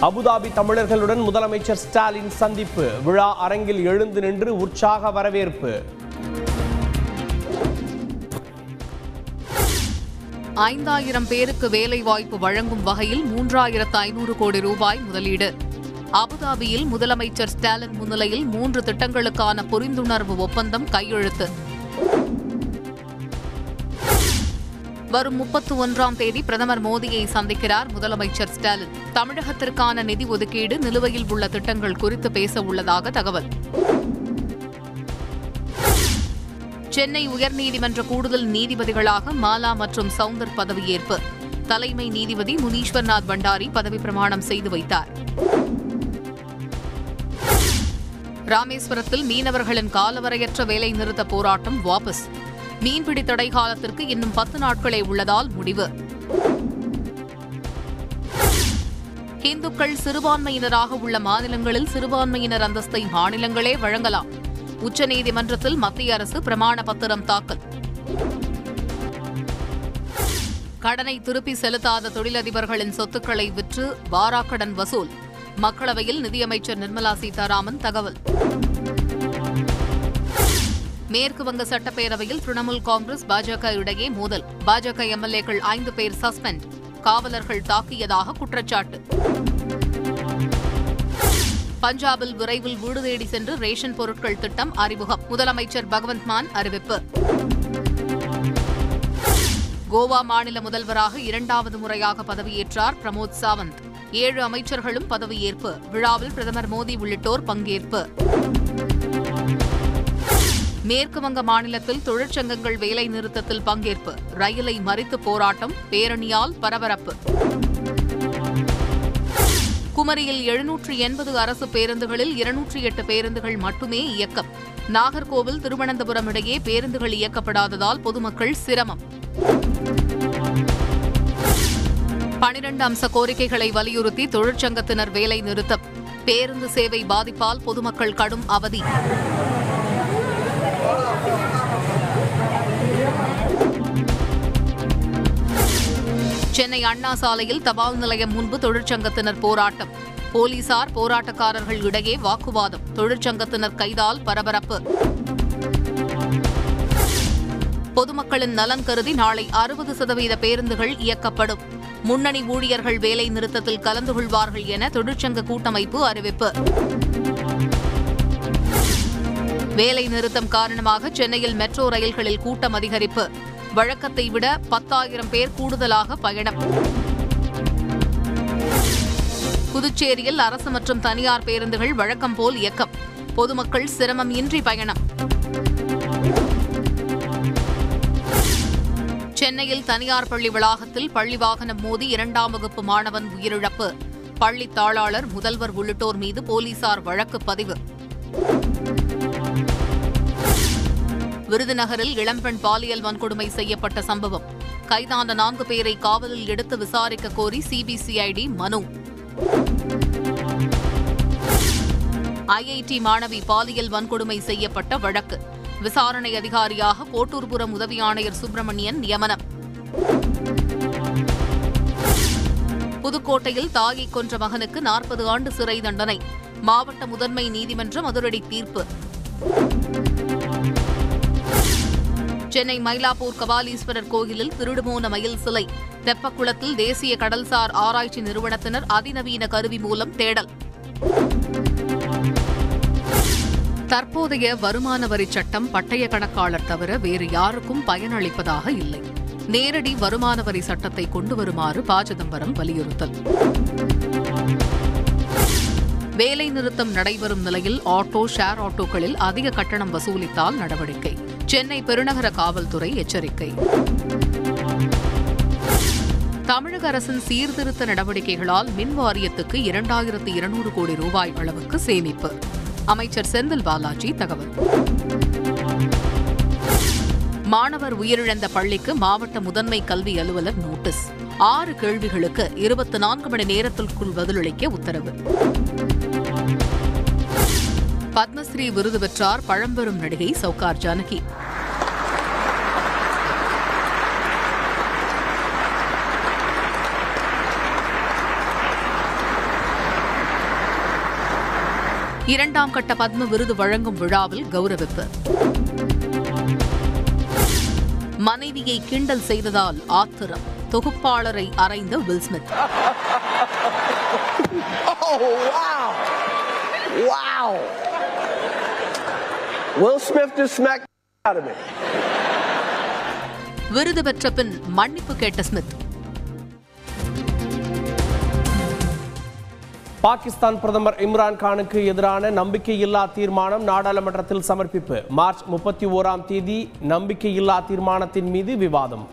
Abu Dhabi தமிழர்களுடன் முதலமைச்சர் ஸ்டாலின் சந்திப்பு. விழா அரங்கில் எழுந்து நின்று உற்சாக வரவேற்பு. ஐந்தாயிரம் பேருக்கு வேலைவாய்ப்பு வழங்கும் வகையில் மூன்றாயிரத்து ஐநூறு கோடி ரூபாய் முதலீடு. அபுதாபியில் முதலமைச்சர் ஸ்டாலின் முன்னிலையில் மூன்று திட்டங்களுக்கான புரிந்துணர்வு ஒப்பந்தம் கையெழுத்து. வரும் முப்பத்தி ஒன்றாம் தேதி பிரதமர் மோடியை சந்திக்கிறார் முதலமைச்சர் ஸ்டாலின். தமிழகத்திற்கான நிதி ஒதுக்கீடு நிலுவையில் உள்ள திட்டங்கள் குறித்து பேச உள்ளதாக தகவல். சென்னை உயர்நீதிமன்ற கூடுதல் நீதிபதிகளாக மாலா மற்றும் சவுந்தர் பதவியேற்பு. தலைமை நீதிபதி முனீஸ்வர்நாத் பண்டாரி பதவி பிரமாணம் செய்து வைத்தார். ராமேஸ்வரத்தில் மீனவர்களின் காலவரையற்ற வேலை நிறுத்த போராட்டம் வாபஸ். மீன்பிடி தடை காலத்திற்கு இன்னும் பத்து நாட்களே உள்ளதால் முடிவு. இந்துக்கள் சிறுபான்மையினராக உள்ள மாநிலங்களில் சிறுபான்மையினர் அந்தஸ்தை மாநிலங்களே வழங்கலாம். உச்சநீதிமன்றத்தில் மத்திய அரசு பிரமாண பத்திரம் தாக்கல். கடனை திருப்பி செலுத்தாத தொழிலதிபர்களின் சொத்துக்களை விற்று வாராக்கடன் வசூல். மக்களவையில் நிதியமைச்சர் நிர்மலா சீதாராமன் தகவல். மேற்கு வங்க சட்டப்பேரவையில் திரிணாமுல் காங்கிரஸ் பாஜக இடையே மோதல். பாஜக எம்எல்ஏக்கள் ஐந்து பேர் சஸ்பெண்ட். காவலர்கள் தாக்கியதாக குற்றச்சாட்டு. பஞ்சாபில் விரைவில் வீடு தேடி சென்று ரேஷன் பொருட்கள் திட்டம் அறிமுகம். முதலமைச்சர் பகவந்த் மான் அறிவிப்பு. கோவா மாநில முதல்வராக இரண்டாவது முறையாக பதவியேற்றார் பிரமோத் சாவந்த். ஏழு அமைச்சர்களும் பதவியேற்பு. விழாவில் பிரதமர் மோடி உள்ளிட்டோர் பங்கேற்பு. மேற்கு வங்க மாநிலத்தில் தொழிற்சங்கங்கள் வேலை நிறுத்தத்தில் பங்கேற்பு. ரயிலை மறித்து போராட்டம் பேரணியால் பரபரப்பு. குமரியில் எழுநூற்று எண்பது அரசு பேருந்துகளில் இருநூற்றி எட்டு பேருந்துகள் மட்டுமே இயக்கம். நாகர்கோவில் திருவனந்தபுரம் இடையே பேருந்துகள் இயக்கப்படாததால் பொதுமக்கள் சிரமம். பனிரண்டு அம்ச கோரிக்கைகளை வலியுறுத்தி தொழிற்சங்கத்தினர் வேலை நிறுத்தம் பேருந்து சேவை பாதிப்பால் பொதுமக்கள் கடும் அவதி. சென்னை அண்ணா சாலையில் தபால் நிலையம் முன்பு தொழிற்சங்கத்தினர் போராட்டம். போலீசார் போராட்டக்காரர்கள் இடையே வாக்குவாதம். தொழிற்சங்கத்தினர் கைதால் பரபரப்பு. பொதுமக்களின் நலன் கருதி நாளை அறுபது சதவீத பேருந்துகள் இயக்கப்படும். முன்னணி ஊழியர்கள் வேலை நிறுத்தத்தில் கலந்து கொள்வார்கள் என தொழிற்சங்க கூட்டமைப்பு அறிவிப்பு. வேலை நிறுத்தம் காரணமாக சென்னையில் மெட்ரோ ரயில்களில் கூட்டம் அதிகரிப்பு. வழக்கத்தை விட பத்தாயிரம் பேர் கூடுதலாக பயணம். புதுச்சேரியில் அரசு மற்றும் தனியார் பேருந்துகள் வழக்கம் போல் இயக்கம். பொதுமக்கள் சிரமம் இன்றி பயணம். சென்னையில் தனியார் பள்ளி வளாகத்தில் பள்ளி வாகனம் மோதி இரண்டாம் வகுப்பு மாணவன் உயிரிழப்பு. பள்ளி தாளாளர் முதல்வர் உள்ளிட்டோர் மீது போலீசார் வழக்கு பதிவு. விருதுநகரில் இளம்பெண் பாலியல் வன்கொடுமை செய்யப்பட்ட சம்பவம். கைதான நான்கு பேரை காவலில் எடுத்து விசாரிக்க கோரி சிபிசிஐடி மனு. ஐஐடி மாணவி பாலியல் வன்கொடுமை செய்யப்பட்ட வழக்கு. விசாரணை அதிகாரியாக கோட்டூர்புரம் உதவி ஆணையர் சுப்பிரமணியன் நியமனம். புதுக்கோட்டையில் தாயை கொன்ற மகனுக்கு நாற்பது ஆண்டு சிறை தண்டனை. மாவட்ட முதன்மை நீதிமன்றம் அதிரடி தீர்ப்பு. சென்னை மயிலாப்பூர் கபாலீஸ்வரர் கோயிலில் திருடுமோன மயில் சிலை. தெப்பக்குளத்தில் தேசிய கடல்சார் ஆராய்ச்சி நிறுவனத்தினர் அதிநவீன கருவி மூலம் தேடல். தற்போதைய வருமான வரி சட்டம் பட்டய கணக்காளர் தவிர வேறு யாருக்கும் பயனளிப்பதாக இல்லை. நேரடி வருமான வரி சட்டத்தை கொண்டு வருமாறு ப. சிதம்பரம் வலியுறுத்தல். வேலை நிறுத்தம் நடைபெறும் நிலையில் ஆட்டோ ஷேர் ஆட்டோக்களில் அதிக கட்டணம் வசூலித்தால் நடவடிக்கை. சென்னை பெருநகர காவல்துறை எச்சரிக்கை. தமிழக அரசின் சீர்திருத்த நடவடிக்கைகளால் மின் வாரியத்துக்கு இரண்டாயிரத்து இருநூறு கோடி ரூபாய் அளவுக்கு சேமிப்பு. அமைச்சர் செந்தில் பாலாஜி தகவல். மாணவர் உயிரிழந்த பள்ளிக்கு மாவட்ட முதன்மை கல்வி அலுவலர் நோட்டீஸ். ஆறு கேள்விகளுக்கு இருபத்தி நான்கு மணி நேரத்திற்குள் பதிலளிக்க உத்தரவு. பத்மஸ்ரீ விருது பெற்றார் பழம்பெரும் நடிகை சவுகார் ஜானகி. இரண்டாம் கட்ட பத்ம விருது வழங்கும் விழாவில் கௌரவிப்பு. மனைவியை கிண்டல் செய்ததால் ஆத்திரம். தொகுப்பாளரை அறைந்த Will Smith oh, wow. Will Smith just smacked the out of me. விருது பெற்ற பின் மன்னிப்பு கேட்ட ஸ்மித். பாகிஸ்தான் பிரதமர் இம்ரான் கானுக்கு எதிரான நம்பிக்கையில்லா தீர்மானம் நாடாளுமன்றத்தில் சமர்ப்பிப்பு. மார்ச் முப்பத்தி ஓராம் தேதி நம்பிக்கையில்லா தீர்மானத்தின் மீது விவாதம்.